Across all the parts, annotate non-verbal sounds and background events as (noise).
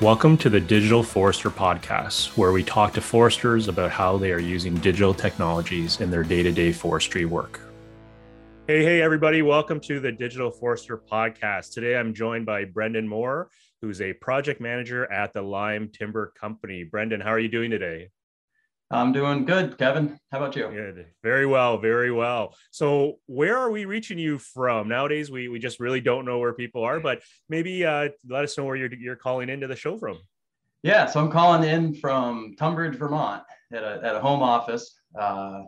Welcome to the Digital Forester Podcast, where we talk to foresters about how they are using digital technologies in their day to day forestry work. Hey, hey, everybody. Welcome to the Digital Forester Podcast. Today I'm joined by Brendan Moore, who's a project manager at the Lyme Timber Company. Brendan, how are you doing today? I'm doing good, Kevin. How about you? Good. Very well, very well. So, where are we reaching you from? Nowadays, we, we just really don't know where people are, but maybe uh, let us know where you're, you're calling into the show from. Yeah, so I'm calling in from Tunbridge, Vermont at a, at a home office. Uh,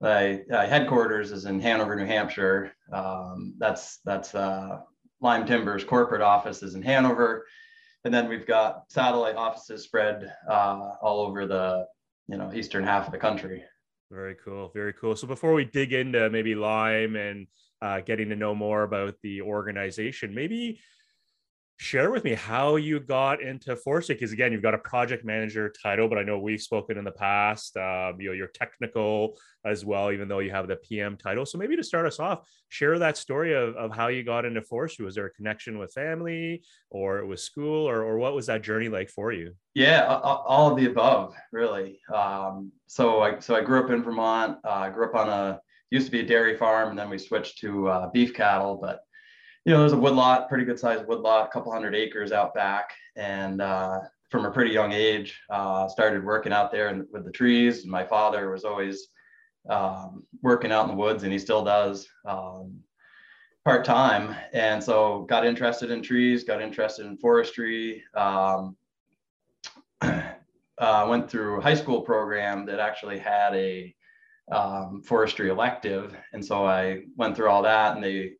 my uh, headquarters is in Hanover, New Hampshire. Um, that's that's uh, Lyme Timber's corporate office is in Hanover. And then we've got satellite offices spread uh, all over the you know eastern half of the country. Very cool, very cool. So before we dig into maybe Lyme and uh, getting to know more about the organization, maybe share with me how you got into forestry? Because again you've got a project manager title but i know we've spoken in the past um, you know you're technical as well even though you have the pm title. So maybe to start us off share that story of, of how you got into forestry. Was there a connection with family or it was school or, or what was that journey like for you? Yeah all of the above really. Um, so i so i grew up in vermont. Uh, i grew up on a used to be a dairy farm and then we switched to uh, beef cattle but you know, there's a woodlot, pretty good sized woodlot, a couple hundred acres out back. And uh, from a pretty young age, uh, started working out there and, with the trees. And my father was always um, working out in the woods, and he still does um, part time. And so got interested in trees, got interested in forestry. Um, (clears throat) uh, went through a high school program that actually had a um, forestry elective, and so I went through all that, and they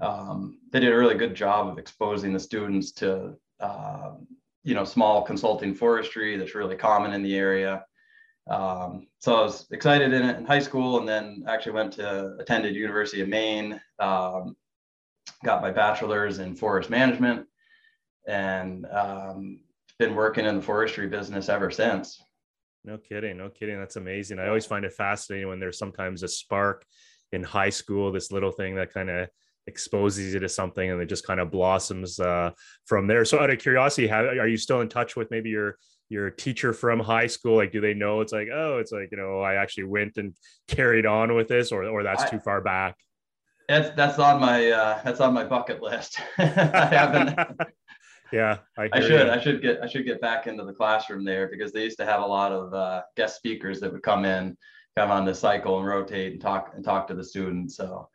um, they did a really good job of exposing the students to uh, you know small consulting forestry that's really common in the area. Um, so i was excited in it in high school and then actually went to attended university of maine um, got my bachelor's in forest management and um, been working in the forestry business ever since. No kidding no kidding. That's amazing. I always find it fascinating when there's sometimes a spark in high school this little thing that kind of exposes you to something and it just kind of blossoms uh, from there. So out of curiosity, how, are you still in touch with maybe your your teacher from high school? Like, do they know it's like, oh, it's like, you know, I actually went and carried on with this or, or that's I, too far back? That's, that's on my, uh, that's on my bucket list. (laughs) I haven't, (laughs) yeah, I, I should, you. I should get, I should get back into the classroom there because they used to have a lot of uh, guest speakers that would come in, come on the cycle and rotate and talk and talk to the students. So,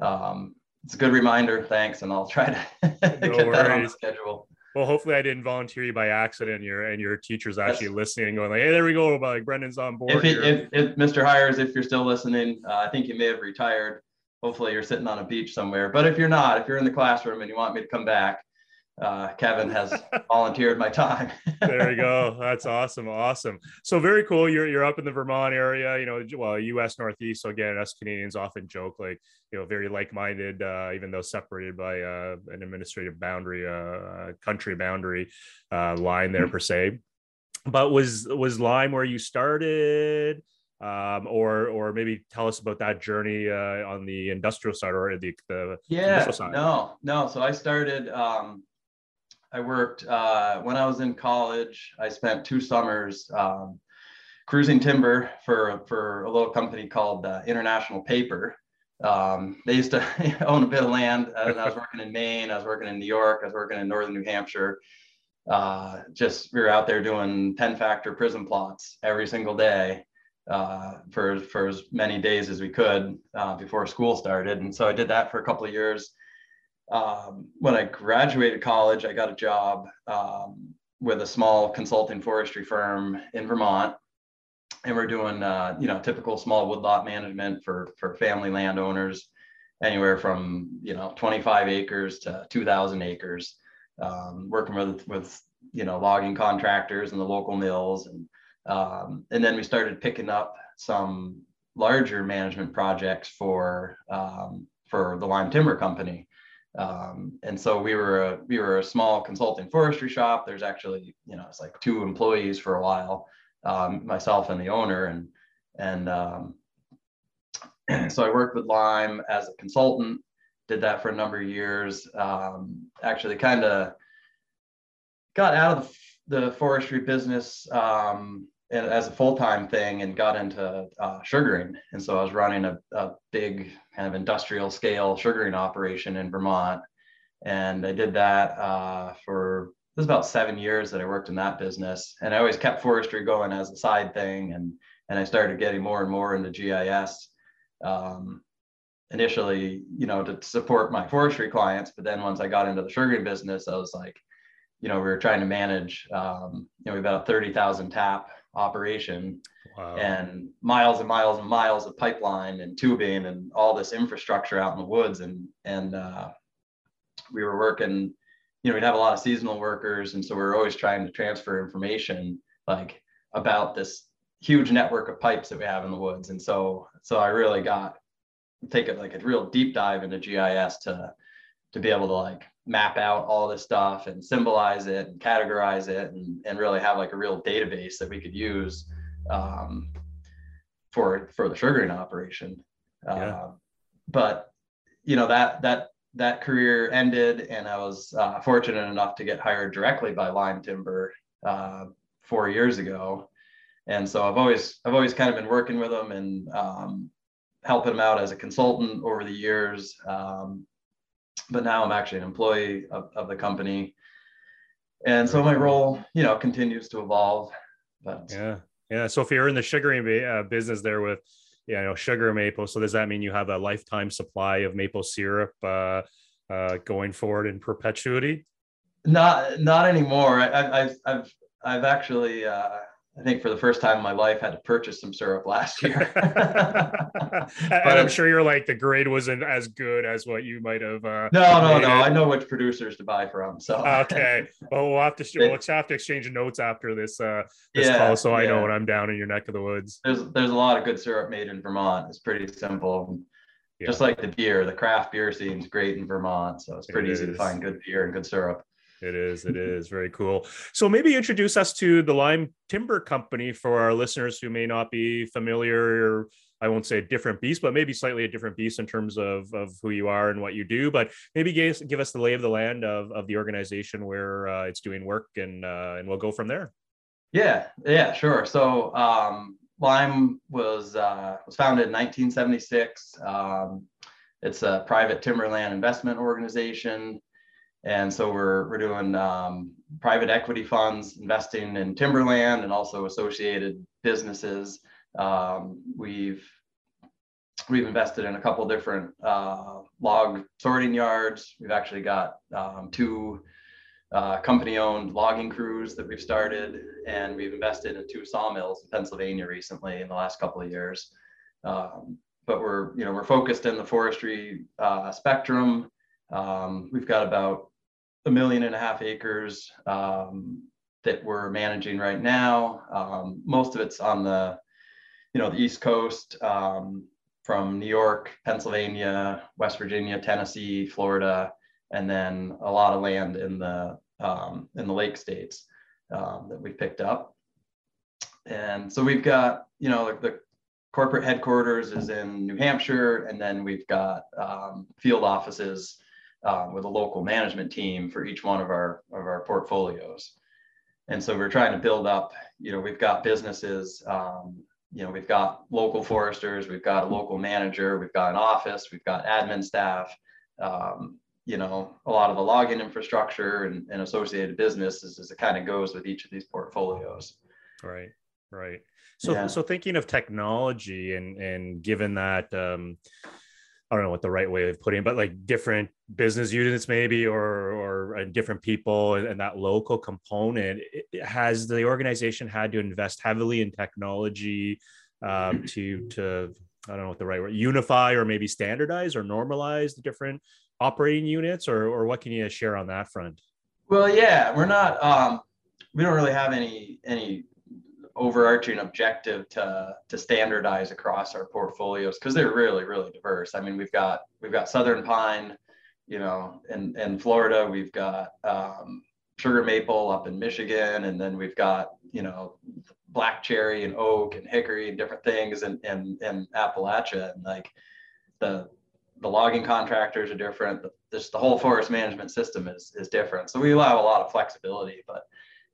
um, it's a good reminder. Thanks, and I'll try to (laughs) get worries. that on the schedule. Well, hopefully, I didn't volunteer you by accident. Your and your teacher's actually That's, listening, going like, "Hey, there we go." Like Brendan's on board. If, he, if, if, Mr. Hires, if you're still listening, uh, I think you may have retired. Hopefully, you're sitting on a beach somewhere. But if you're not, if you're in the classroom and you want me to come back, uh, Kevin has (laughs) volunteered my time. there you go. (laughs) That's awesome. Awesome. So very cool. You're you're up in the Vermont area, you know, well, U.S. Northeast. So again, us Canadians often joke like, you know, very like-minded, uh, even though separated by uh, an administrative boundary, uh, uh country boundary uh, line there per se. But was was Lyme where you started? um, or or maybe tell us about that journey uh, on the industrial side or the, the yeah no no so i started um, I worked uh, when I was in college. I spent two summers um, cruising timber for for a little company called uh, International Paper. Um, they used to (laughs) own a bit of land. I was working in Maine. I was working in New York. I was working in northern New Hampshire. Uh, just we were out there doing 10 factor prism plots every single day uh, for for as many days as we could uh, before school started. And so I did that for a couple of years um, when I graduated college, I got a job um, with a small consulting forestry firm in Vermont, and we're doing uh, you know typical small woodlot management for for family landowners, anywhere from you know 25 acres to 2,000 acres, um, working with with you know logging contractors and the local mills, and um, and then we started picking up some larger management projects for um, for the Lyme Timber Company. Um, and so we were a, we were a small consulting forestry shop. There's actually you know it's like two employees for a while, um, myself and the owner, and and um, (clears throat) so I worked with Lyme as a consultant. Did that for a number of years. Um, actually, kind of got out of the the forestry business um, as a full-time thing and got into uh, sugaring. And so I was running a, a, big kind of industrial scale sugaring operation in Vermont. And I did that uh, for, it was about seven years that I worked in that business. And I always kept forestry going as a side thing. And, and I started getting more and more into GIS. Um, initially, you know, to support my forestry clients. But then once I got into the sugaring business, I was like, you know, we were trying to manage, um, you know, we have about 30,000 tap operation wow. and miles and miles and miles of pipeline and tubing and all this infrastructure out in the woods. And, and, uh, we were working, you know, we'd have a lot of seasonal workers. And so we are always trying to transfer information like about this huge network of pipes that we have in the woods. And so, so I really got, take it like a real deep dive into GIS to, to be able to like map out all this stuff and symbolize it and categorize it and, and really have like a real database that we could use um, for for the sugaring operation. Yeah. Uh, but you know that that that career ended, and I was uh, fortunate enough to get hired directly by Lyme Timber uh, four years ago, and so I've always I've always kind of been working with them and um, helping them out as a consultant over the years. Um, but now I'm actually an employee of, of the company. And so my role, you know, continues to evolve. But yeah, yeah. So if you're in the sugaring uh, business there with, you know, sugar maple, so does that mean you have a lifetime supply of maple syrup uh, uh, going forward in perpetuity? Not, not anymore. I, have I've, I've actually, uh, I think for the first time in my life had to purchase some syrup last year. (laughs) but I'm sure you're like the grade wasn't as good as what you might have. Uh, no, no, no. I know which producers to buy from. So okay. (laughs) Well, we'll have to we'll have to exchange notes after this uh this yeah, call, so I know when I'm down in your neck of the woods. There's there's a lot of good syrup made in Vermont. It's pretty simple. Yeah. Just like the beer, the craft beer scene's great in Vermont, so it's pretty it easy is. to find good beer and good syrup. It is. It is very cool. So maybe introduce us to the Lyme Timber Company for our listeners who may not be familiar. Or I won't say a different beast, but maybe slightly a different beast in terms of, of who you are and what you do. But maybe give, give us the lay of the land of, of the organization where uh, it's doing work, and uh, and we'll go from there. Yeah. Yeah. Sure. So um, Lyme was uh, was founded in 1976. Um, it's a private timberland investment organization. And so we're, we're doing um, private equity funds, investing in timberland and also associated businesses. Um, we've we've invested in a couple different uh, log sorting yards. We've actually got um, two uh, company-owned logging crews that we've started, and we've invested in two sawmills in Pennsylvania recently in the last couple of years. Um, but we're you know we're focused in the forestry uh, spectrum. Um, we've got about a million and a half acres um, that we're managing right now. Um, most of it's on the, you know, the East Coast um, from New York, Pennsylvania, West Virginia, Tennessee, Florida, and then a lot of land in the um, in the lake states um, that we've picked up. And so we've got, you know, the, the corporate headquarters is in New Hampshire, and then we've got um, field offices um, with a local management team for each one of our of our portfolios. And so we're trying to build up. You know, we've got businesses. Um, you know, we've got local foresters, we've got a local manager, we've got an office, we've got admin staff. Um, you know, a lot of the login infrastructure and, and associated businesses as it kind of goes with each of these portfolios. Right, right. So, yeah. so thinking of technology and and given that um, I don't know what the right way of putting, it, but like different business units maybe, or or different people, and, and that local component. It, has the organization had to invest heavily in technology um, (clears throat) to to I don't know what the right word unify or maybe standardize or normalize the different operating units, or or what can you share on that front? Well, yeah, we're not. Um, we don't really have any any overarching objective to to standardize across our portfolios because they're really really diverse. I mean, we've got we've got southern pine, you know, in in Florida, we've got um, sugar maple up in Michigan, and then we've got you know black cherry and oak and hickory and different things and and and Appalachia and like the the logging contractors are different. The, just the whole forest management system is is different. So we allow a lot of flexibility, but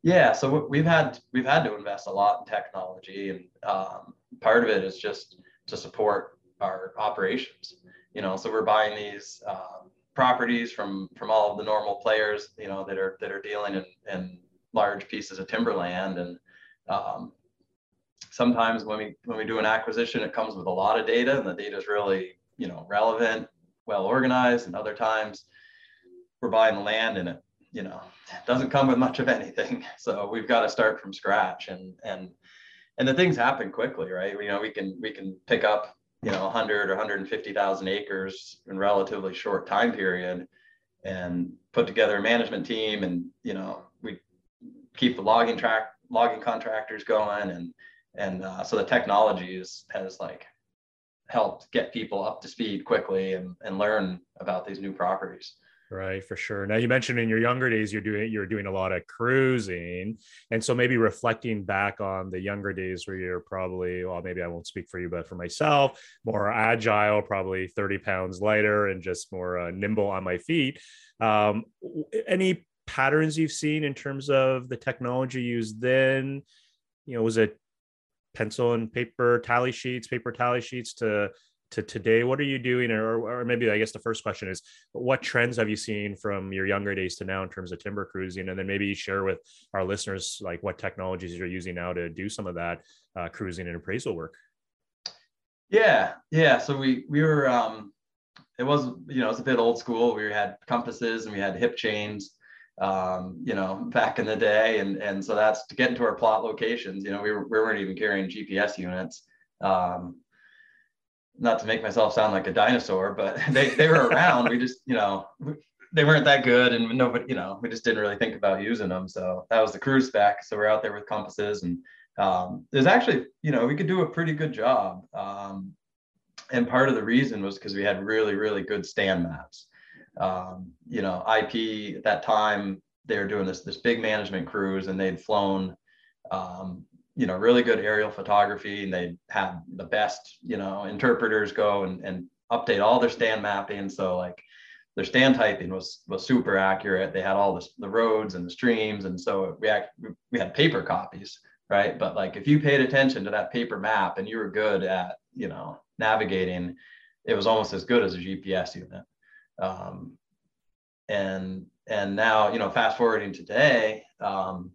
Yeah, so we've had we've had to invest a lot in technology, and um, part of it is just to support our operations. You know, so we're buying these um, properties from from all of the normal players, you know, that are that are dealing in, in large pieces of timberland, and um, sometimes when we when we do an acquisition, it comes with a lot of data, and the data is really you know relevant, well organized, and other times we're buying land and it you know it doesn't come with much of anything. (laughs) So we've got to start from scratch, and and and the things happen quickly, right? You know, we can we can pick up you know 100 or 150,000 acres in relatively short time period, and put together a management team, and you know we keep the logging track logging contractors going, and and uh, so the technology has like helped get people up to speed quickly and, and learn about these new properties right for sure. Now you mentioned in your younger days you're doing you're doing a lot of cruising. And so maybe reflecting back on the younger days where you're probably well maybe i won't speak for you but for myself more agile probably 30 pounds lighter and just more uh, nimble on my feet. Um, any patterns you've seen in terms of the technology used then? You know was it pencil and paper tally sheets, paper tally sheets to to today? What are you doing? Or, or maybe I guess the first question is, what trends have you seen from your younger days to now in terms of timber cruising? And then maybe share with our listeners like what technologies you're using now to do some of that uh, cruising and appraisal work. Yeah, yeah. So we we were um, it was you know it's a bit old school. We had compasses and we had hip chains um, you know, back in the day. And, and so that's to get into our plot locations, you know, we, were, we weren't even carrying GPS units. Um, not to make myself sound like a dinosaur, but (laughs) they, they were around. we just, you know, they weren't that good and nobody, you know, we just didn't really think about using them. So that was the cruise spec. So we're out there with compasses and um, there's actually, you know, we could do a pretty good job. Um, and part of the reason was because we had really, really good stand maps um, you know, IP at that time, they were doing this, this big management cruise and they'd flown, um, you know, really good aerial photography and they had the best, you know, interpreters go and, and update all their stand mapping. So like their stand typing was, was super accurate. They had all this, the roads and the streams. And so we, act, we had paper copies, right? But like, if you paid attention to that paper map and you were good at, you know, navigating, it was almost as good as a GPS unit. Um, and and now you know fast forwarding today um,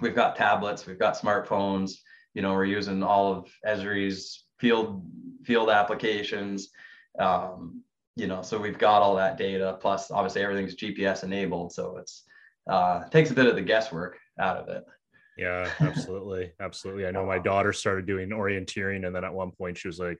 we've got tablets we've got smartphones you know we're using all of esri's field field applications. Um, you know so we've got all that data plus obviously everything's gps enabled so it's uh, takes a bit of the guesswork out of it. Yeah absolutely absolutely. I know my daughter started doing orienteering and then at one point she was like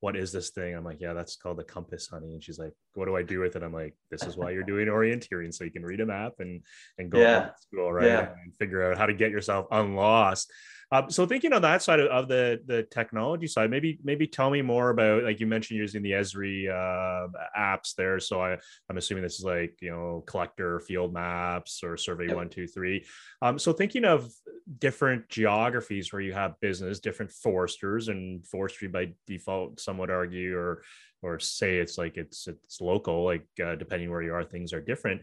what is this thing? I'm like, yeah, that's called the compass, honey. And she's like, what do I do with it? I'm like, this is why you're (laughs) doing orienteering, so you can read a map and and go yeah. to school, right? Yeah. And figure out how to get yourself unlost. Um, so thinking on that side of, of, the the technology side, maybe maybe tell me more about like you mentioned using the Esri uh, apps there. So I I'm assuming this is like you know collector field maps or survey yep. one two three. Um, so thinking of different geographies where you have business, different foresters, and forestry by default, some would argue, or or say it's like it's it's local, like uh, depending where you are, things are different.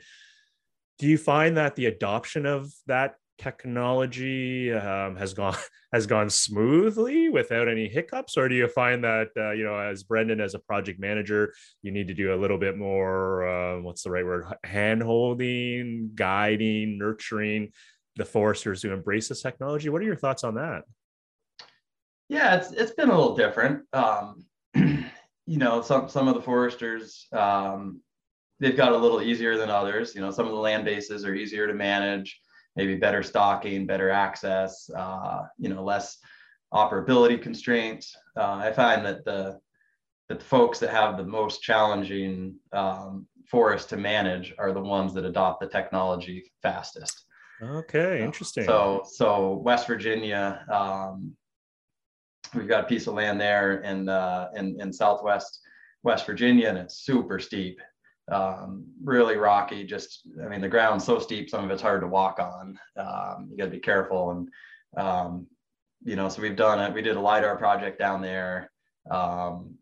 Do you find that the adoption of that technology um, has gone (laughs) has gone smoothly without any hiccups? Or do you find that uh, you know as brendan as a project manager you need to do a little bit more uh, what's the right word? Hand holding guiding nurturing the foresters to embrace this technology? What are your thoughts on that? Yeah it's it's been a little different. Um, (clears throat) you know some some of the foresters um, they've got a little easier than others. You know some of the land bases are easier to manage maybe better stocking, better access, uh, you know, less operability constraints. Uh, I find that the that the folks that have the most challenging um, forest to manage are the ones that adopt the technology fastest. Okay, interesting. So, so West Virginia, um, we've got a piece of land there in, uh, in in Southwest West Virginia, and it's super steep um, really rocky. Just, I mean, the ground's so steep, some of it's hard to walk on. Um, you got to be careful. And, um, you know, so we've done it. We did a LIDAR project down there um,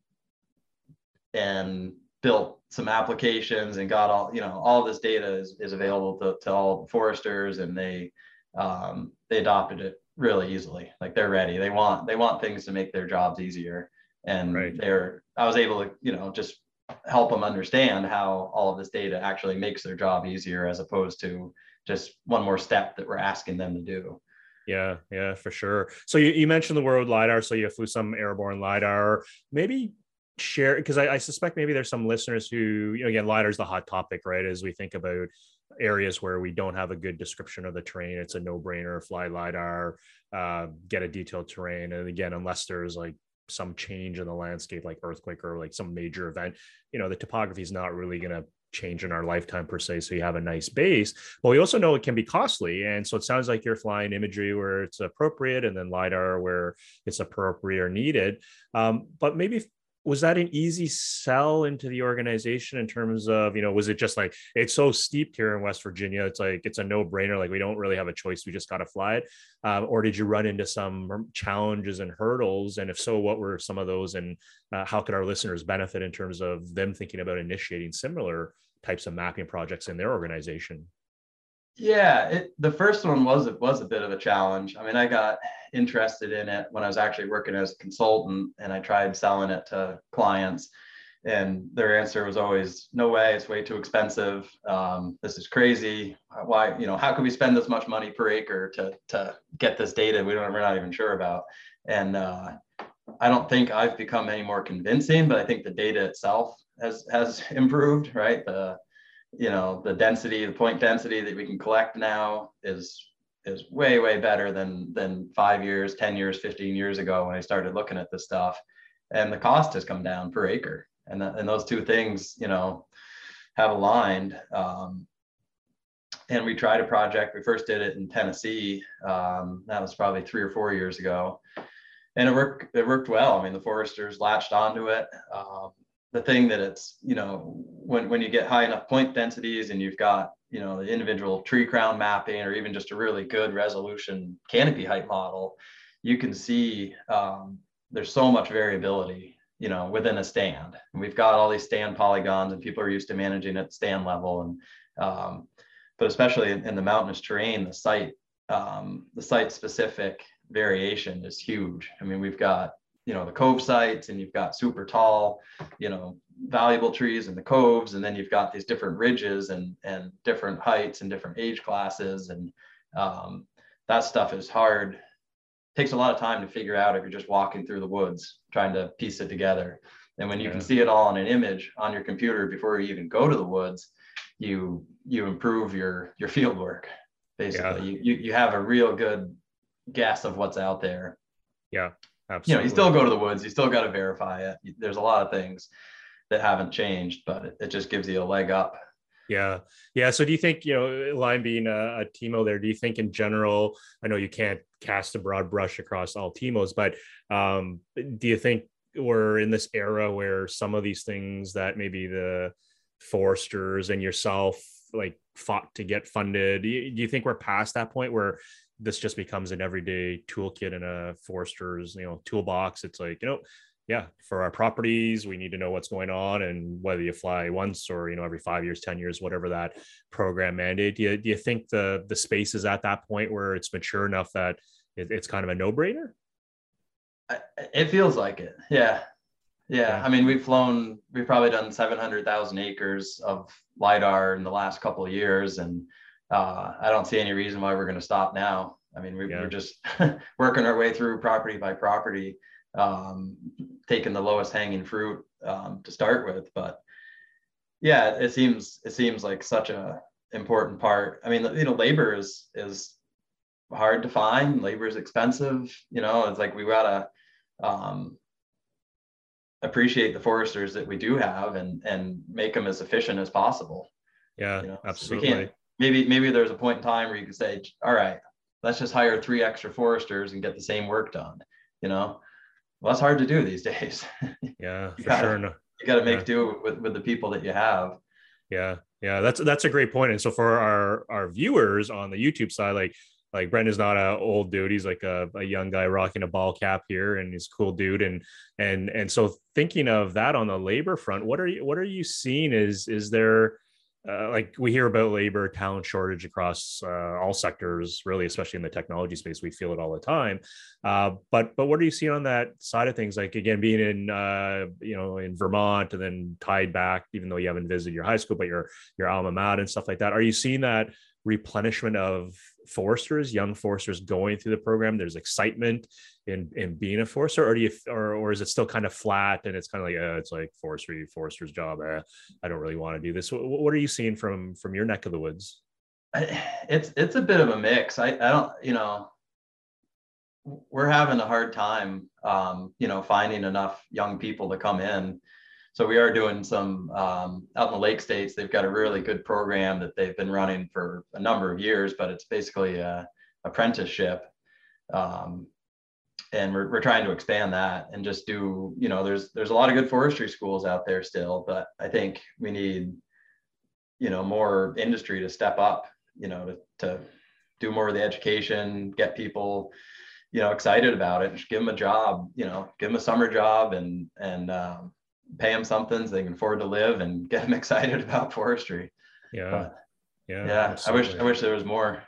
and built some applications and got all, you know, all this data is, is available to, to all foresters and they, um, they adopted it really easily. Like they're ready. They want they want things to make their jobs easier, and right. they're. I was able to you know just help them understand how all of this data actually makes their job easier as opposed to just one more step that we're asking them to do. Yeah, yeah, for sure. So you, you mentioned the word LIDAR. So you flew some airborne LIDAR. Maybe share because I, I, suspect maybe there's some listeners who, you know, again, LIDAR is the hot topic, right? As we think about areas where we don't have a good description of the terrain, it's a no brainer, fly LIDAR, uh, get a detailed terrain. And again, unless there's like some change in the landscape, like earthquake or like some major event, you know, the topography is not really going to change in our lifetime per se. So you have a nice base, but we also know it can be costly. And so it sounds like you're flying imagery where it's appropriate and then LiDAR where it's appropriate or needed. Um, but maybe was that an easy sell into the organization in terms of you know was it just like it's so steep here in west virginia it's like it's a no-brainer like we don't really have a choice we just got to fly it? Um, or did you run into some challenges and hurdles? And if so what were some of those? And uh, how could our listeners benefit in terms of them thinking about initiating similar types of mapping projects in their organization yeah, it, the first one was it was a bit of a challenge. I mean, I got interested in it when I was actually working as a consultant, and I tried selling it to clients, and their answer was always, "No way, it's way too expensive. Um, this is crazy. Why, you know, how can we spend this much money per acre to to get this data we don't we're not even sure about?" And uh, I don't think I've become any more convincing, but I think the data itself has has improved. Right, the you know the density the point density that we can collect now is is way way better than than five years 10 years 15 years ago when i started looking at this stuff. And the cost has come down per acre. And, and those two things you know have aligned. Um, and we tried a project. We first did it in tennessee um, that was probably three or four years ago. And it worked it worked well. I mean the foresters latched onto it. Um, the thing that it's you know when when you get high enough point densities and you've got you know the individual tree crown mapping or even just a really good resolution canopy height model you can see um, there's so much variability you know within a stand. And we've got all these stand polygons and people are used to managing at stand level and um, but especially in, in, the mountainous terrain the site um, the site specific variation is huge. I mean we've got you know the cove sites and you've got super tall you know valuable trees in the coves and then you've got these different ridges and and different heights and different age classes and um, that stuff is hard. Takes a lot of time to figure out if you're just walking through the woods trying to piece it together. And when you yeah. can see it all in an image on your computer before you even go to the woods you you improve your your field work basically. Yeah. you, you you have a real good guess of what's out there. Yeah Absolutely. You know, you still go to the woods. You still got to verify it. There's a lot of things that haven't changed, but it, it, just gives you a leg up. Yeah, yeah. So do you think you know, Lyme being a, a TIMO there? Do you think in general? I know you can't cast a broad brush across all TIMOs, but um, do you think we're in this era where some of these things that maybe the foresters and yourself like fought to get funded do you, do you think we're past that point where this just becomes an everyday toolkit in a forester's you know toolbox. It's like you know yeah for our properties we need to know what's going on and whether you fly once or you know every five years ten years whatever that program mandate. Do you, do you think the the space is at that point where it's mature enough that it, it's kind of a no-brainer? It feels like it. Yeah. Yeah, I mean, we've flown, we've probably done 700,000 acres of LIDAR in the last couple of years. And uh, I don't see any reason why we're going to stop now. I mean, we, yeah. we're just (laughs) working our way through property by property, um, taking the lowest hanging fruit um, to start with. But yeah, it seems it seems like such a important part. I mean, you know, labor is is hard to find. Labor is expensive. You know, it's like we gotta um, appreciate the foresters that we do have and and make them as efficient as possible. Yeah, you know? absolutely. So maybe maybe there's a point in time where you can say, all right, let's just hire three extra foresters and get the same work done. You know, well, that's hard to do these (laughs) days. Yeah, for gotta, sure. You got to make yeah. do with with the people that you have. Yeah, yeah, that's that's a great point. And so for our our viewers on the YouTube side, like like Brendan's not an old dude; he's like a, a young guy rocking a ball cap here, and he's a cool dude. And and and so thinking of that on the labor front, what are you what are you seeing? Is is there uh, like we hear about labor talent shortage across uh, all sectors really especially in the technology space we feel it all the time. Uh, but but what are you seeing on that side of things? Like again being in uh, you know in vermont and then tied back even though you haven't visited your high school but your your alma mater and stuff like that are you seeing that replenishment of foresters, young foresters going through the program? There's excitement in in being a forester, or do you, or or is it still kind of flat and it's kind of like uh, it's like forestry, forester's job. Uh, I don't really want to do this. What, what, are you seeing from from your neck of the woods? It's it's a bit of a mix. I I don't you know we're having a hard time um, you know finding enough young people to come in so we are doing some um, out in the lake states they've got a really good program that they've been running for a number of years but it's basically a apprenticeship um, and we're, we're trying to expand that and just do you know there's there's a lot of good forestry schools out there still but i think we need you know more industry to step up you know to, to do more of the education get people you know excited about it just give them a job you know give them a summer job and and um, pay them something so they can afford to live and (laughs) get them excited about forestry. Yeah. Yeah. Yeah. Absolutely. I wish, I wish there was more.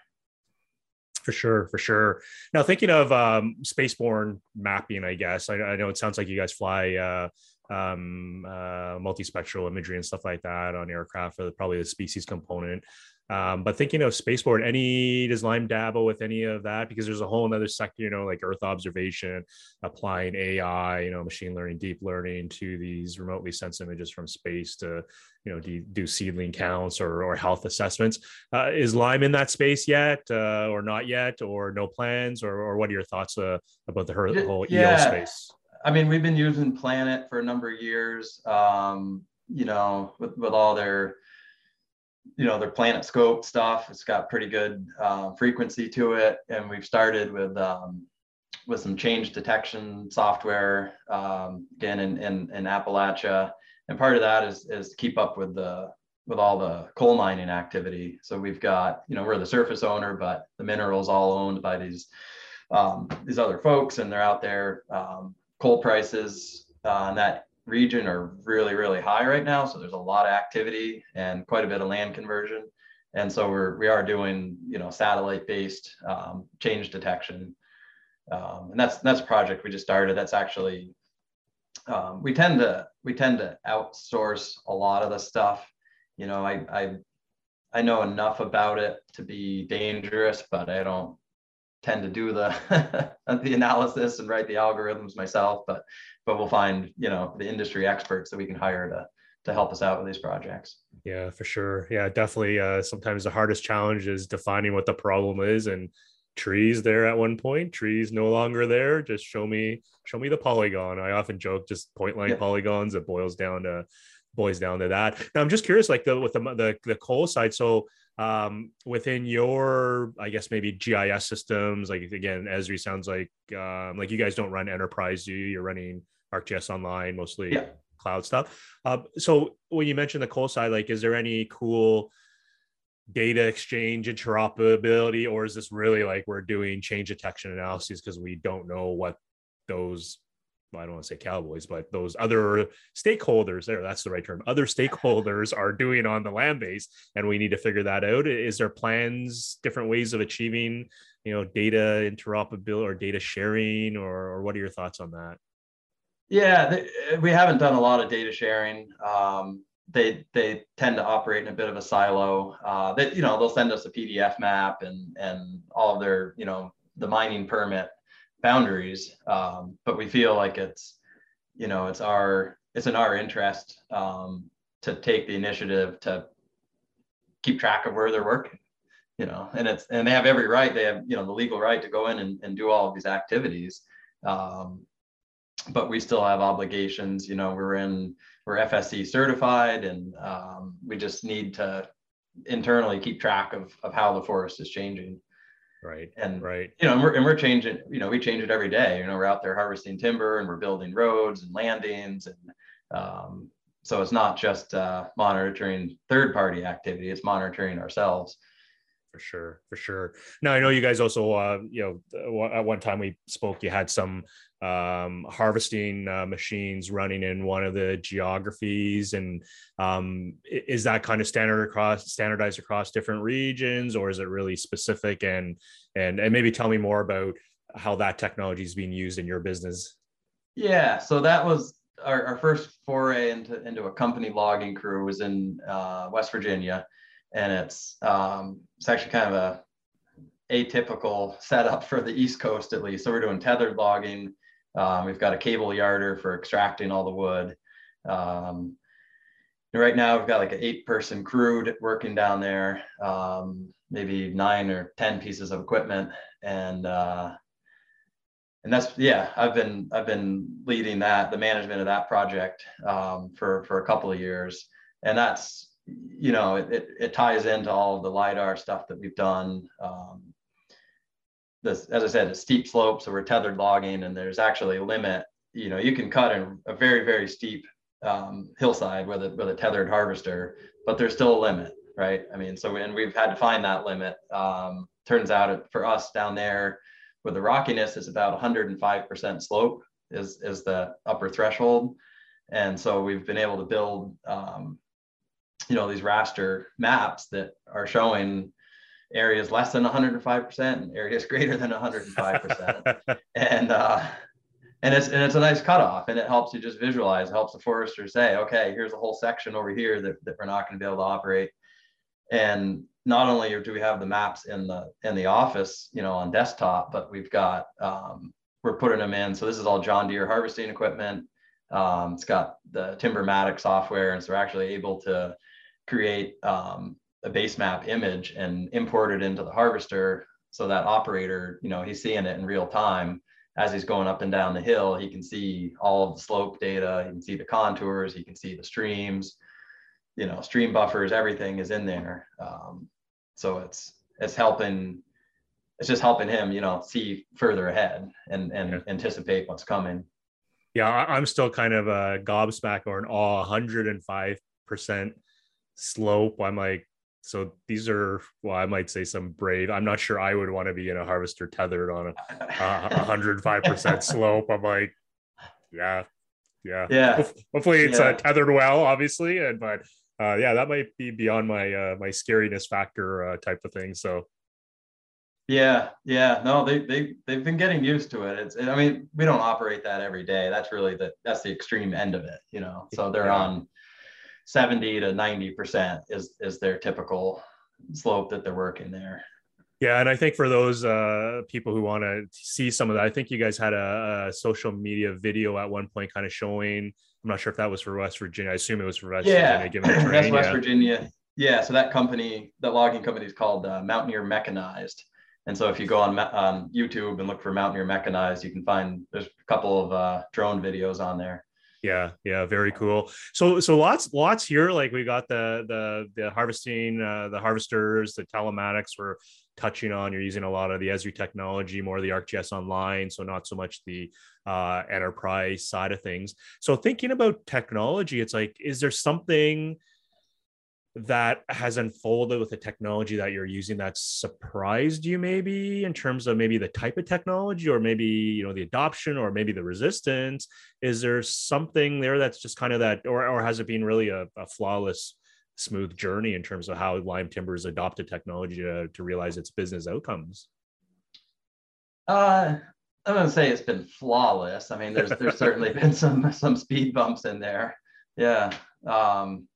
For sure. For sure. Now thinking of um, spaceborne mapping, I guess, I, I know it sounds like you guys fly uh, um, uh, multispectral imagery and stuff like that on aircraft for the, probably the species component. Um, but thinking of spaceborne, any does Lyme dabble with any of that? Because there's a whole another sector, you know, like Earth observation, applying AI, you know, machine learning, deep learning to these remotely sensed images from space to, you know, do, do seedling counts or, or health assessments. Uh, is Lyme in that space yet, uh, or not yet, or no plans, or, or what are your thoughts uh, about the whole yeah. EO space? I mean, we've been using Planet for a number of years. Um, you know, with with all their you know their PlanetScope stuff. It's got pretty good uh, frequency to it. And we've started with um, with some change detection software um, again in, in, in appalachia. And part of that is is to keep up with the with all the coal mining activity. So we've got you know we're the surface owner but the minerals all owned by these um, these other folks and they're out there um, coal prices uh, and that region are really, really high right now. So there's a lot of activity and quite a bit of land conversion. And so we're, we are doing, you know, satellite based um, change detection. Um, and that's, that's a project we just started. That's actually, um, we tend to, we tend to outsource a lot of the stuff. You know, I, I, I know enough about it to be dangerous, but I don't tend to do the (laughs) the analysis and write the algorithms myself but but we'll find you know the industry experts that we can hire to to help us out with these projects. Yeah for sure. Yeah definitely uh, sometimes the hardest challenge is defining what the problem is and trees there at one point trees no longer there. Just show me show me the polygon. I often joke just point line yeah. polygons it boils down to boils down to that. Now i'm just curious like the with the the, the coal side so um, within your, I guess maybe GIS systems, like again, Esri sounds like um, like you guys don't run enterprise, do you? You're running ArcGIS Online, mostly yeah. cloud stuff. Uh, so when you mentioned the coal side, like, is there any cool data exchange interoperability, or is this really like we're doing change detection analyses because we don't know what those I don't want to say cowboys, but those other stakeholders there, that's the right term. Other stakeholders are doing on the land base, and we need to figure that out. Is there plans, different ways of achieving, you know, data interoperability or data sharing, or, or what are your thoughts on that? Yeah, they, we haven't done a lot of data sharing. Um, they they tend to operate in a bit of a silo. Uh, that you know they'll send us a PDF map and and all of their you know the mining permit boundaries um, but we feel like it's you know it's our it's in our interest um, to take the initiative to keep track of where they're working you know and it's and they have every right they have you know the legal right to go in and, and do all of these activities um, but we still have obligations you know we're in we're fsc certified and um, we just need to internally keep track of, of how the forest is changing Right. And right. You know, and we're and we're changing. You know, we change it every day. You know, we're out there harvesting timber and we're building roads and landings, and um, so it's not just uh, monitoring third-party activity; it's monitoring ourselves. For sure for sure. Now i know you guys also uh you know at one time we spoke you had some um harvesting uh, machines running in one of the geographies and um is that kind of standard across standardized across different regions or is it really specific? And and and maybe tell me more about how that technology is being used in your business. Yeah so that was our, our first foray into into a company logging crew was in uh, west virginia and it's um, it's actually kind of a atypical setup for the East Coast at least. So we're doing tethered logging. Um, we've got a cable yarder for extracting all the wood. Um, right now we've got like an eight person crew working down there, um, maybe nine or 10 pieces of equipment. And, uh, and that's, yeah, I've been, I've been leading that, the management of that project um, for, for a couple of years. And that's, you know, it, it, ties into all of the LiDAR stuff that we've done. Um, this, as I said, a steep slope, so we're tethered logging and there's actually a limit. You know, you can cut in a very, very steep um, hillside with a, with a tethered harvester, but there's still a limit, right? I mean, so, and we've had to find that limit. Um, turns out it, for us down there with the rockiness, it's about 105% slope is, is the upper threshold. And so we've been able to build um, you know these raster maps that are showing areas less than 105% and areas (laughs) greater than 105% and uh, and it's and it's a nice cutoff and it helps you just visualize helps the forester say okay here's a whole section over here that, that we're not going to be able to operate. And not only do we have the maps in the in the office you know on desktop but we've got um, we're putting them in. So this is all john deere harvesting equipment. Um, it's got the timbermatic software and so we're actually able to create um, a base map image and import it into the harvester so that operator, you know, he's seeing it in real time as he's going up and down the hill. He can see all of the slope data, he can see the contours, he can see the streams, you know, stream buffers, everything is in there. Um, so it's it's helping it's just helping him, you know, see further ahead and and yeah. anticipate what's coming. Yeah, I'm still kind of a gobsmack or an awe 105 percent slope. I'm like, so these are, well, I might say some brave. I'm not sure I would want to be in a harvester tethered on a, a 105% (laughs) slope. I'm like, yeah, yeah, yeah. Hopefully it's uh, yeah. Uh, tethered well, obviously, and but uh, yeah, that might be beyond my uh, my scariness factor uh, type of thing. So. Yeah, yeah, no, they they they've been getting used to it. It's, I mean, we don't operate that every day. That's really the that's the extreme end of it, you know. So they're yeah. on 70 to 90% is, is their typical slope that they're working there. Yeah, and I think for those uh, people who want to see some of that, I think you guys had a, a, social media video at one point, kind of showing. I'm not sure if that was for West Virginia. I assume it was for West yeah, Virginia. Given (clears throat) that's West yeah. Virginia. Yeah, so that company, that logging company, is called uh, Mountaineer Mechanized. And so if you go on on YouTube and look for Mountaineer Mechanized, you can find there's a couple of uh, drone videos on there yeah yeah very cool. So so lots lots here like we got the the the harvesting uh, the harvesters the telematics we're touching on you're using a lot of the esri technology more of the arcgis online so not so much the uh, enterprise side of things. So thinking about technology it's like is there something that has unfolded with the technology that you're using that surprised you maybe in terms of maybe the type of technology or maybe you know the adoption or maybe the resistance? Is there something there that's just kind of that or, or has it been really a, a flawless smooth journey in terms of how Lyme timber has adopted technology to, to realize its business outcomes? Uh going to say it's been flawless. I mean there's there's certainly (laughs) been some some speed bumps in there. Yeah um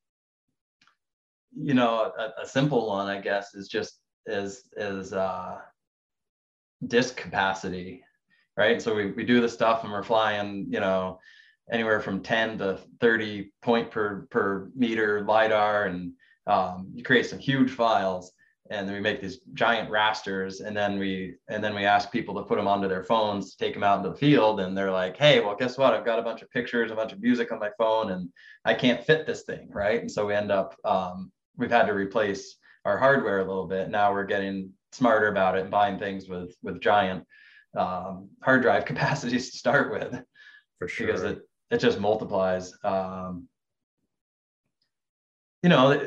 you know, a, a, simple one, I guess, is just is is uh, disk capacity, right? So we, we do the stuff and we're flying, you know, anywhere from 10 to 30 point per per meter lidar, and um, you create some huge files, and then we make these giant rasters, and then we and then we ask people to put them onto their phones, take them out into the field, and they're like, hey, well, guess what? I've got a bunch of pictures, a bunch of music on my phone, and I can't fit this thing, right? And so we end up um, we've had to replace our hardware a little bit. Now we're getting smarter about it and buying things with with giant um, hard drive (laughs) capacities to start with. For sure. Because it it just multiplies. Um, you know,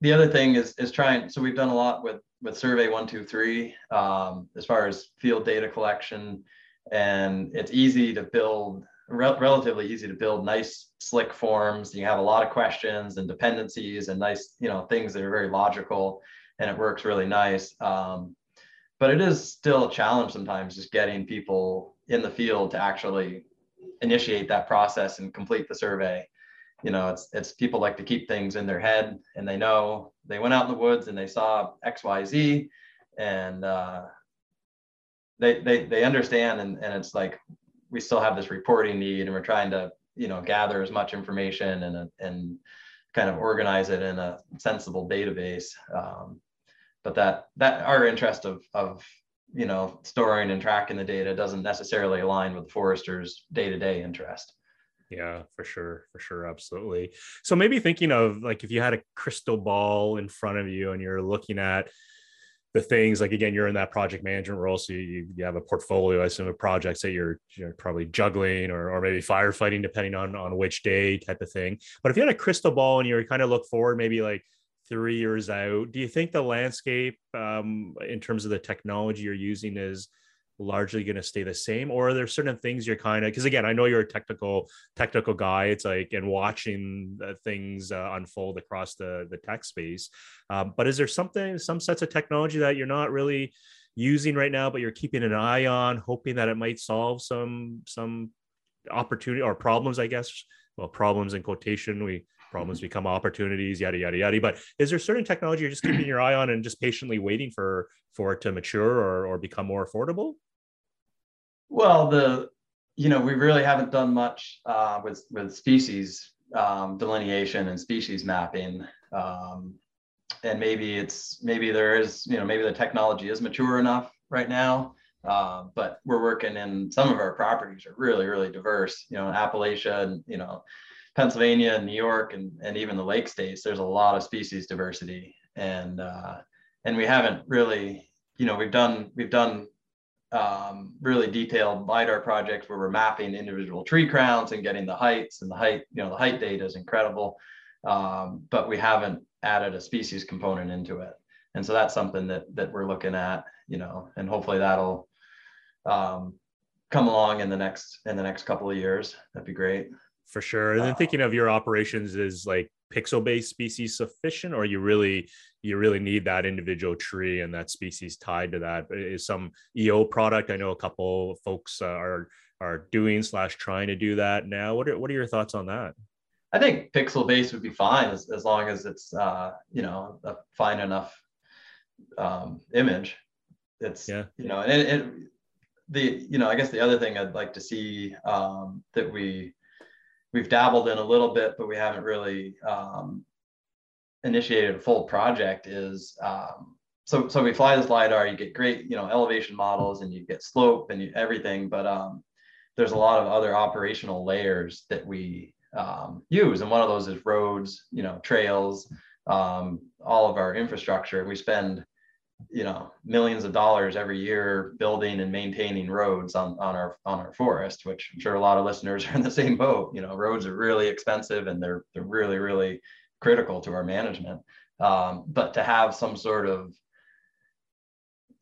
the other thing is is trying. So we've done a lot with with Survey One Two Three um, as far as field data collection, and it's easy to build relatively easy to build nice slick forms. You have a lot of questions and dependencies and nice you know things that are very logical and it works really nice. Um, but it is still a challenge sometimes just getting people in the field to actually initiate that process and complete the survey. You know it's it's people like to keep things in their head and they know they went out in the woods and they saw xyz and uh, they, they they understand and, and it's like we still have this reporting need and we're trying to you know gather as much information and and kind of organize it in a sensible database. Um, but that that our interest of of you know storing and tracking the data doesn't necessarily align with forester's day-to-day interest. Yeah for sure for sure absolutely. So maybe thinking of like if you had a crystal ball in front of you and you're looking at the things like again you're in that project management role so you, you have a portfolio i assume of projects that you're, you're probably juggling or, or maybe firefighting depending on on which day type of thing. But if you had a crystal ball and you kind of look forward maybe like three years out do you think the landscape um, in terms of the technology you're using is largely going to stay the same or are there certain things you're kind of because again i know you're a technical technical guy it's like and watching things uh, unfold across the the tech space um, but is there something some sets of technology that you're not really using right now but you're keeping an eye on hoping that it might solve some some opportunity or problems i guess? Well problems in quotation we problems become opportunities yada yada yada but is there certain technology you're just keeping your eye on and just patiently waiting for for it to mature or, or become more affordable well, the you know we really haven't done much uh, with with species um, delineation and species mapping, um, and maybe it's maybe there is you know maybe the technology is mature enough right now, uh, but we're working in some of our properties are really really diverse. You know, in Appalachia and you know Pennsylvania and New York and and even the lake states. There's a lot of species diversity, and uh, and we haven't really you know we've done we've done um, really detailed lidar projects where we're mapping individual tree crowns and getting the heights and the height you know the height data is incredible. Um, but we haven't added a species component into it. And so that's something that that we're looking at you know and hopefully that'll um, come along in the next in the next couple of years. That'd be great. For sure. And then thinking of your operations is like pixel based species sufficient or you really you really need that individual tree and that species tied to that? Is some eo product i know a couple folks uh, are are doing slash trying to do that now. What are, what are your thoughts on that? I think pixel based would be fine as, as long as it's uh, you know a fine enough um, image. It's yeah. you know and it, it, the you know i guess the other thing i'd like to see um, that we we've dabbled in a little bit, but we haven't really um, initiated a full project. Is um, so so we fly this lidar, you get great you know elevation models, and you get slope and you, everything, but um, there's a lot of other operational layers that we um, use, and one of those is roads, you know, trails, um, all of our infrastructure. We spend you know millions of dollars every year building and maintaining roads on, on our on our forest which i'm sure a lot of listeners (laughs) are in the same boat. You know roads are really expensive and they're they're really really critical to our management. Um, but to have some sort of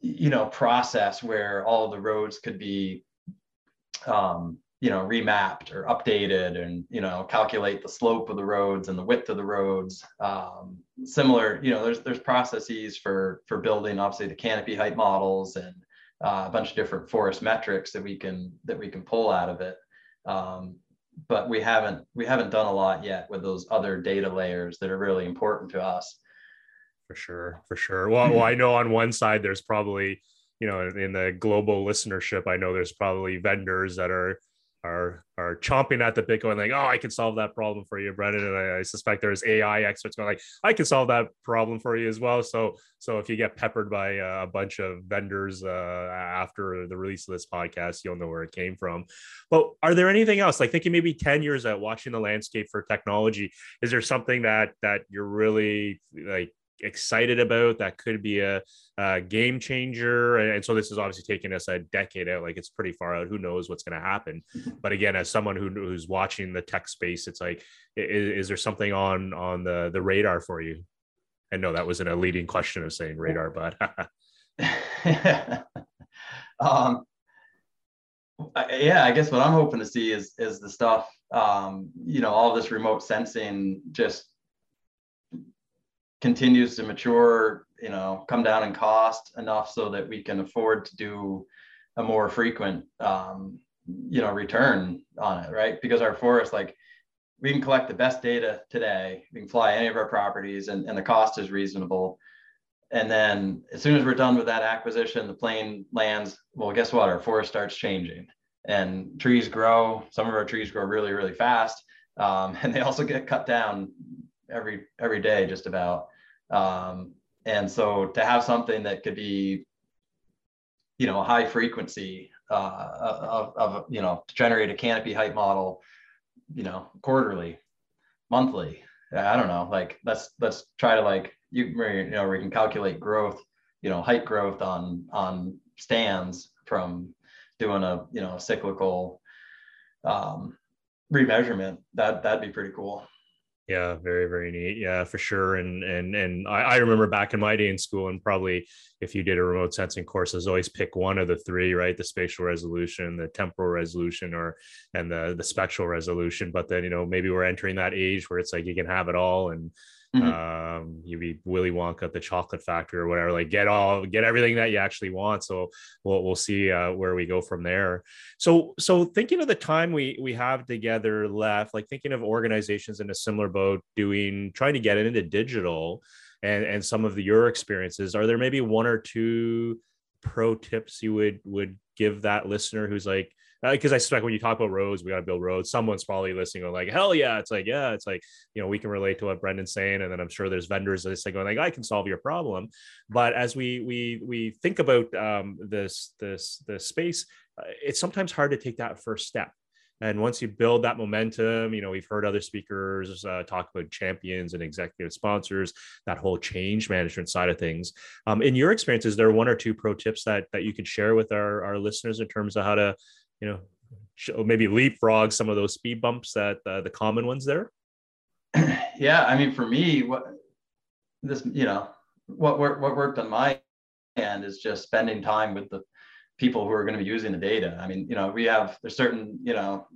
you know process where all the roads could be um, you know remapped or updated and you know calculate the slope of the roads and the width of the roads. Um, similar you know there's there's processes for for building obviously the canopy height models and uh, a bunch of different forest metrics that we can that we can pull out of it. Um, but we haven't we haven't done a lot yet with those other data layers that are really important to us. For sure for sure. Well, well i know on one side there's probably you know in the global listenership i know there's probably vendors that are are are chomping at the bit, going like, "Oh, I can solve that problem for you, Brendan." And I, I, suspect there's AI experts going like, "I can solve that problem for you as well." So, so if you get peppered by uh, a bunch of vendors uh, after the release of this podcast, you'll know where it came from. But are there anything else? Like thinking maybe ten years out, watching the landscape for technology, is there something that that you're really like excited about that could be a, a game changer. And, and, so this is obviously taking us a decade out like it's pretty far out. Who knows what's going to happen? But again as someone who, who's watching the tech space it's like is, is there something on on the the radar for you? I know that wasn't a leading question of saying radar, but (laughs) (laughs) um, yeah, I guess what I'm hoping to see is is the stuff, um, you know, all this remote sensing just continues to mature, you know, come down in cost enough so that we can afford to do a more frequent, um, you know, return on it, right? Because our forest, like, we can collect the best data today. We can fly any of our properties, and, and the cost is reasonable. And then as soon as we're done with that acquisition, the plane lands. Well, guess what? Our forest starts changing, and trees grow. Some of our trees grow really, really fast, um, (laughs) and they also get cut down every every day, just about. Um, and so to have something that could be, you know, high frequency uh, of, of you know to generate a canopy height model you know, quarterly, monthly. I don't know. Like let's let's try to like you you know we can calculate growth, you know, height growth on on stands from doing a you know cyclical um, remeasurement. That that'd be pretty cool. Yeah, very, very neat. Yeah, for sure. And and and I, I, remember back in my day in school, and probably if you did a remote sensing course, is always pick one of the three, right? The spatial resolution, the temporal resolution, or and the the spectral resolution. But then you know maybe we're entering that age where it's like you can have it all, and Mm-hmm. Um, you be Willy Wonka at the chocolate factory or whatever, like get all, get everything that you actually want. So we'll, we'll see uh, where we go from there. So, so thinking of the time we, we have together left, like thinking of organizations in a similar boat doing, trying to get into digital and, and some of the, your experiences, are there maybe one or two pro tips you would, would give that listener who's like, because uh, I suspect when you talk about roads, we got to build roads. Someone's probably listening, going like, "Hell yeah!" It's like, yeah, it's like you know we can relate to what Brendan's saying, and then I'm sure there's vendors that say going like, "I can solve your problem." But as we we we think about um, this this this space, uh, it's sometimes hard to take that first step. And once you build that momentum, you know, we've heard other speakers uh, talk about champions and executive sponsors, that whole change management side of things. Um, in your experience, is there one or two pro tips that that you could share with our, our listeners in terms of how to you know, maybe leapfrog some of those speed bumps that uh, the common ones there? (clears throat) Yeah, I mean, for me, what this, you know, what worked what worked on my end is just spending time with the people who are going to be using the data. I mean, you know, we have there's certain, you know,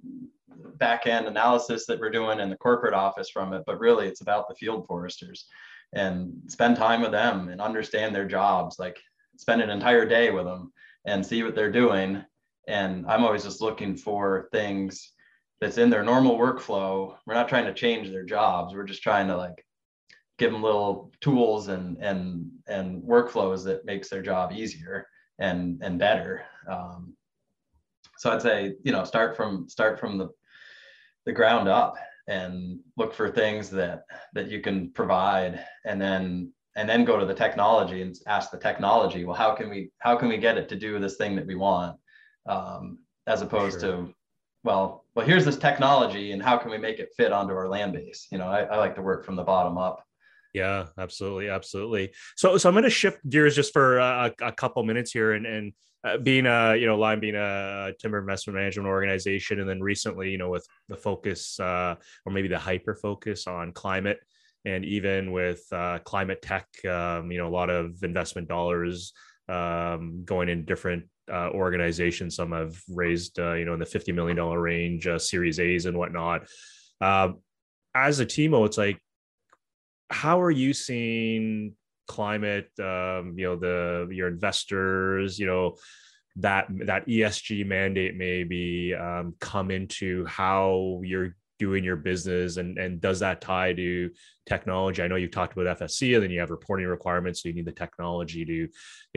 back end analysis that we're doing in the corporate office from it, but really it's about the field foresters and spend time with them and understand their jobs. Like spend an entire day with them and see what they're doing and I'm always just looking for things that's in their normal workflow. We're not trying to change their jobs. We're just trying to like give them little tools and and and workflows that makes their job easier and and better. Um, so I'd say you know start from start from the the ground up and look for things that that you can provide and then and then go to the technology and ask the technology well how can we how can we get it to do this thing that we want um, as opposed sure. to well well here's this technology and how can we make it fit onto our land base? You know I, I like to work from the bottom up. Yeah absolutely absolutely. So so i'm going to shift gears just for a, a couple minutes here and and uh, being a you know Lyme being a timber investment management organization and then recently you know with the focus uh, or maybe the hyper focus on climate and even with uh, climate tech um, you know a lot of investment dollars um, going in different uh, organizations. Some have raised, uh, you know, in the $50 million range, uh, Series A's and whatnot. Uh, as a TIMO, it's like, how are you seeing climate, um, you know, the your investors, you know, that that ESG mandate maybe um, come into how you're doing your business and and does that tie to technology i know you've talked about fsc and then you have reporting requirements so you need the technology to you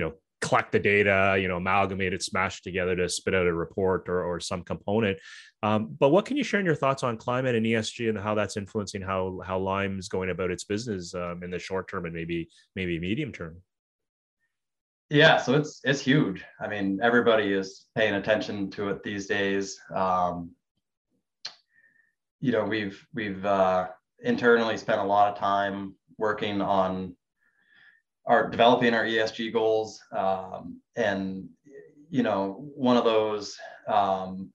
know collect the data, you know, amalgamate it, smash it together to spit out a report or, or some component. Um, but what can you share in your thoughts on climate and ESG and how that's influencing how how Lyme is going about its business um, in the short term and maybe maybe medium term? Yeah, so it's it's huge. I mean, everybody is paying attention to it these days. Um, you know, we've we've uh, internally spent a lot of time working on are developing our ESG goals. Um, and, you know, one of those um,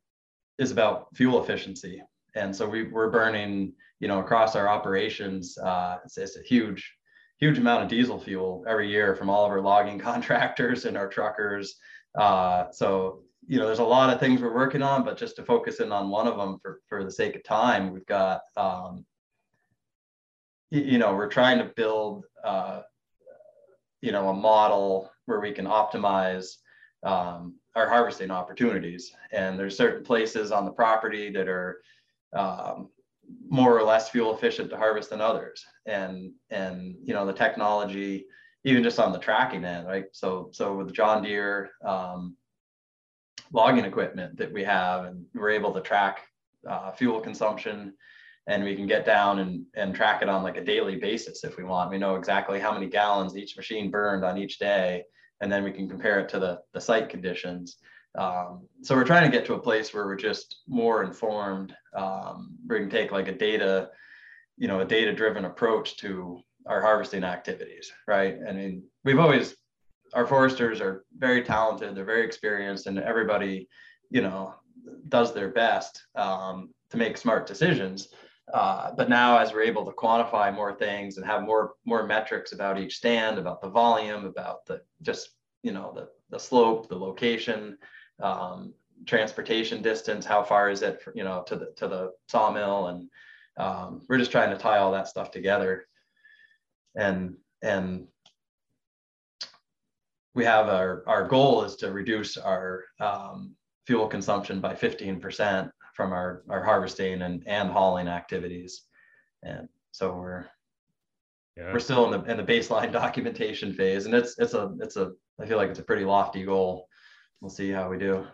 is about fuel efficiency. And so we, we're burning, you know, across our operations, uh, it's, it's, a huge, huge amount of diesel fuel every year from all of our logging (laughs) contractors and our truckers. Uh, so you know, there's a lot of things we're working on, but just to focus in on one of them for for the sake of time, we've got um, you know we're trying to build uh, you know a model where we can optimize um, our harvesting opportunities. And there's certain places on the property that are um, more or less fuel efficient to harvest than others. And and you know the technology, even just on the tracking end, right? So so with John Deere um, logging equipment that we have, and we're able to track uh, fuel consumption and we can get down and, and track it on like a daily basis if we want. We know exactly how many gallons each machine burned on each day, and then we can compare it to the, the site conditions. Um, so we're trying to get to a place where we're just more informed. Um, we can take like a data, you know, a data driven approach to our harvesting activities, right? I mean, we've always, our foresters are very talented, they're very experienced, and everybody, you know, does their best um, to make smart decisions uh, but now as we're able to quantify more things and have more more metrics about each stand, about the volume, about the just you know the the slope, the location, um, transportation distance, how far is it for, you know to the to the sawmill, and um, we're just trying to tie all that stuff together. And and we have our our goal is to reduce our um, fuel consumption by 15% from our, our harvesting and, and hauling activities. And so we're yeah. we're still in the in the baseline (laughs) documentation phase. And it's it's a it's a I feel like it's a pretty lofty goal. We'll see how we do.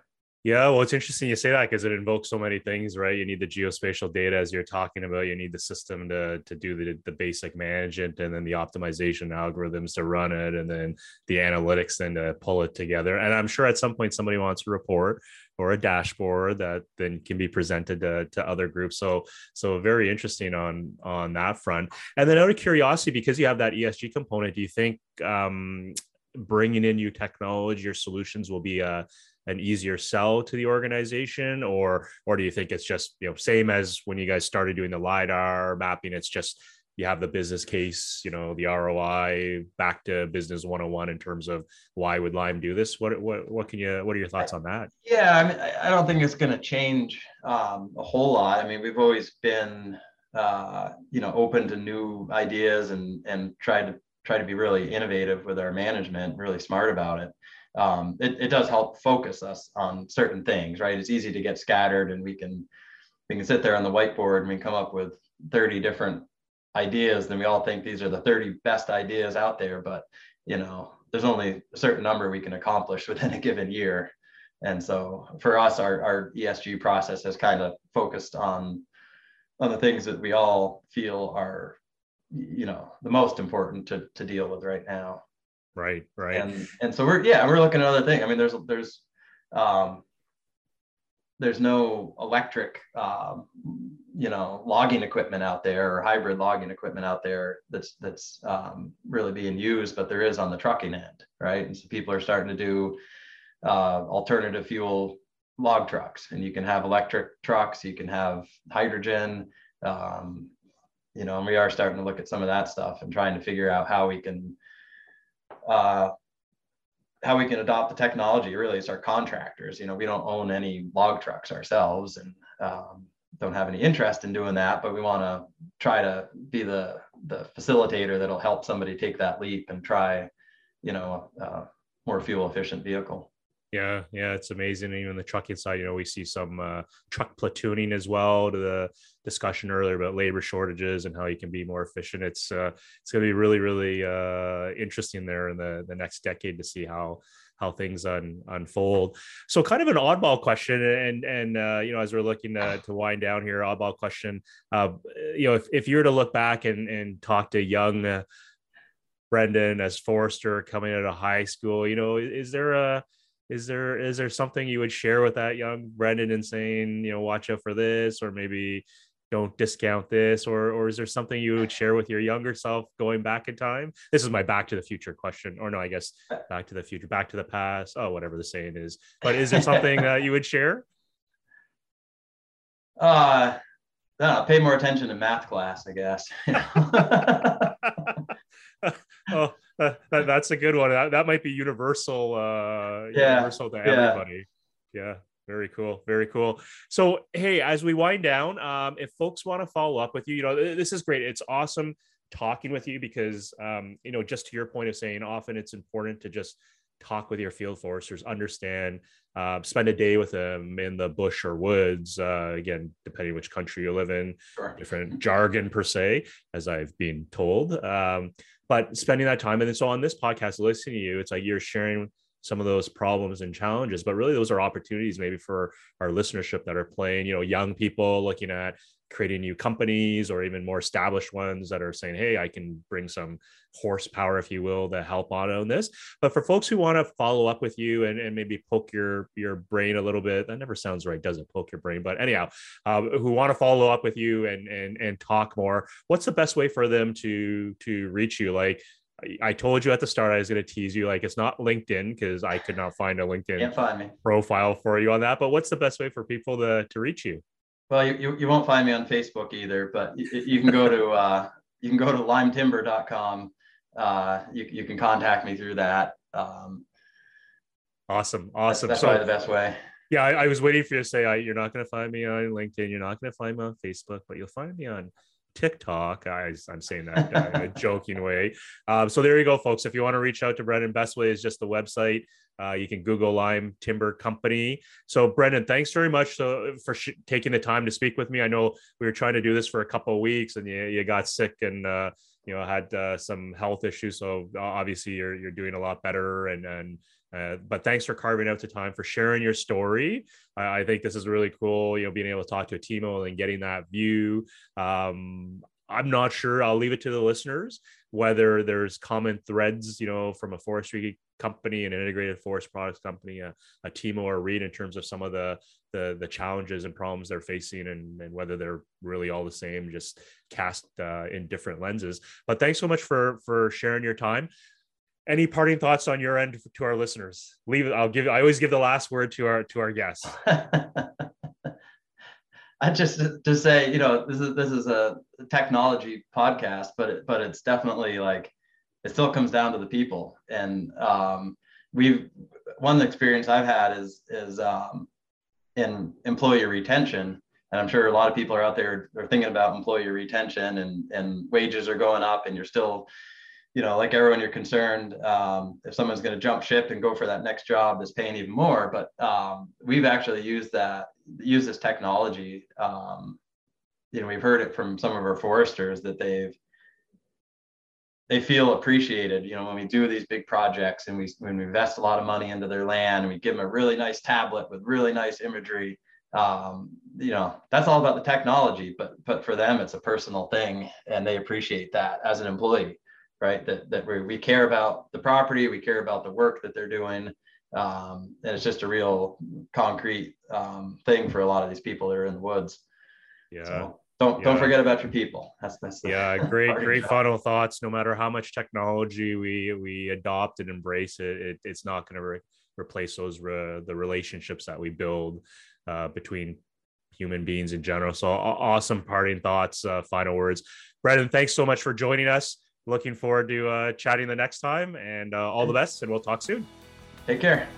Yeah, well, it's interesting you say that because it invokes so many things, right? You need the geospatial data as you're talking about. You need the system to to do the, the basic management and then the optimization algorithms to run it, and then the analytics then to pull it together. And I'm sure at some point somebody wants a report or a dashboard that then can be presented to, to other groups. So so very interesting on on that front. And then out of curiosity, because you have that ESG component, do you think um, bringing in new technology or solutions will be a an easier sell to the organization? Or or do you think it's just you know same as when you guys started doing the lidar mapping it's just you have the business case you know the roi back to business 101 in terms of why would Lyme do this? What what, what can you what are your thoughts on that? Yeah i mean i don't think it's going to change um, a whole lot. I mean we've always been uh, you know open to new ideas and and try to try to be really innovative with our management really smart about it um, it, it does help focus us on certain things, right? It's easy to get scattered and we can we can sit there on the whiteboard and we come up with 30 different ideas and we all think these are the 30 best ideas out there, but you know, there's only a certain number we can accomplish (laughs) within a given year. And so for us, our, our ESG process has kind of focused on on the things that we all feel are, you know, the most important to, to deal with right now. Right, right. And and so we're yeah, we're looking at other things. I mean, there's there's um there's no electric um, you know logging equipment out there or hybrid logging equipment out there that's that's um, really being used but there is on the trucking end right and so people are starting to do uh, alternative fuel log trucks and you can have electric trucks you can have hydrogen um, you know and we are starting to look at some of that stuff and trying to figure out how we can uh, how we can adopt the technology really is our contractors. You know, we don't own any log trucks ourselves and um, don't have any interest in doing that, but we want to try to be the the facilitator that'll help somebody take that leap and try, you know, a more fuel efficient vehicle. Yeah, yeah, it's amazing. Even the trucking side, you know, we see some uh, truck platooning as well. To the discussion earlier about labor shortages and how you can be more efficient. It's uh, it's going to be really, really uh, interesting there in the the next decade to see how how things un, unfold. So, kind of an oddball question, and and uh, you know, as we're looking to, to wind down here, oddball question. Uh, you know, if if you were to look back and and talk to young uh, Brendan as Forester coming out of high school, you know, is there a is there is there something you would share with that young Brendan and saying, you know, watch out for this, or maybe don't discount this, or or is there something you would share with your younger self going back in time? This is my back to the future question, or no, I guess uh, back to the future, back to the past. Oh, whatever the saying is. But is there something that you would share? (laughs) Uh, no, pay more attention to math class, I guess. (laughs) (laughs) oh, that, that's a good one. That, that might be universal. Uh, yeah. universal to everybody. Yeah. yeah. Very cool. Very cool. So, hey, as we wind down, um, if folks want to follow up with you, you know, this is great. It's awesome talking with you because, um, you know, just to your point of saying, often it's important to just talk with your field foresters, understand, uh, spend a day with them in the bush or woods. Uh, again, depending which country you live in, sure. different jargon per se, as I've been told. Um, but spending that time, and then so on this podcast, listening to you, it's like you're sharing some of those problems and challenges but really those are opportunities maybe for our listenership that are playing you know young people looking at creating new companies or even more established ones that are saying, hey, I can bring some horsepower, if you will, to help on on this. But for folks who want to follow up with you and, and maybe poke your your brain a little bit, that never sounds right, does it? Poke your brain. But anyhow, uh, who want to follow up with you and and and talk more, what's the best way for them to to reach you? Like I told you at the start I was going to tease you. Like it's not LinkedIn because I could not find a LinkedIn profile for you on that. But what's the best way for people to to reach you? Well, you, you, you won't find me on Facebook either, but you, you can go to uh, you can go to lymetimber.com. Uh, you, you can contact me through that. Um, awesome, awesome. That's, that's so, the best way. Yeah, I, I, was waiting for you to say I, you're not going to find me on LinkedIn. You're not going to find me on Facebook, but you'll find me on TikTok. I, am saying that in a (laughs) joking way. Um, so there you go, folks. If you want to reach out to Brendan, best way is just the website. Uh, you can Google Lyme Timber Company. So, Brendan, thanks very much so, for sh- taking the time to speak with me. I know we were trying to do this for a couple of weeks, and you, you got sick and uh, you know had uh, some health issues. So obviously, you're you're doing a lot better. And and uh, but thanks for carving out the time for sharing your story. I, I, think this is really cool. You know, being able to talk to a TIMO and getting that view. Um, I'm not sure. I'll leave it to the listeners whether there's common threads, you know, from a forestry company, an integrated forest products company, a, a TIMO or a REIT in terms of some of the, the, the challenges and problems they're facing and, and whether they're really all the same, just cast uh, in different lenses. But thanks so much for, for sharing your time. Any parting thoughts on your end to our listeners? Leave. I'll give. I always give the last word to our to our guests. (laughs) I just to say, you know, this is this is a technology podcast, but it, but it's definitely like it still comes down to the people. And um, we've one experience I've had is is um, in employee retention, and I'm sure a lot of people are out there are thinking about employee retention and and wages are going up, and you're still you know, like everyone, you're concerned um, if someone's going to jump ship and go for that next job that's paying even more. But um, we've actually used that, used this technology. Um, you know, we've heard it from some of our foresters that they've they feel appreciated. You know, when we do these big projects and we when we invest a lot of money into their land, and we give them a really nice tablet with really nice imagery. Um, you know, that's all about the technology, but but for them, it's a personal thing, and they appreciate that as an employee right? That, that we, we care about the property, we care about the work that they're doing. Um, and it's just a real concrete um, thing for a lot of these people that are in the woods. Yeah. So don't yeah. don't forget about your people. That's that's yeah, great great final thoughts. No matter how much technology we we adopt and embrace it, it it's not going to re- replace those re- the relationships that we build uh, between human beings in general. So awesome parting thoughts, uh, final words. Brendan, thanks so much for joining us looking forward to uh, chatting the next time and uh, all the best and we'll talk soon. Take care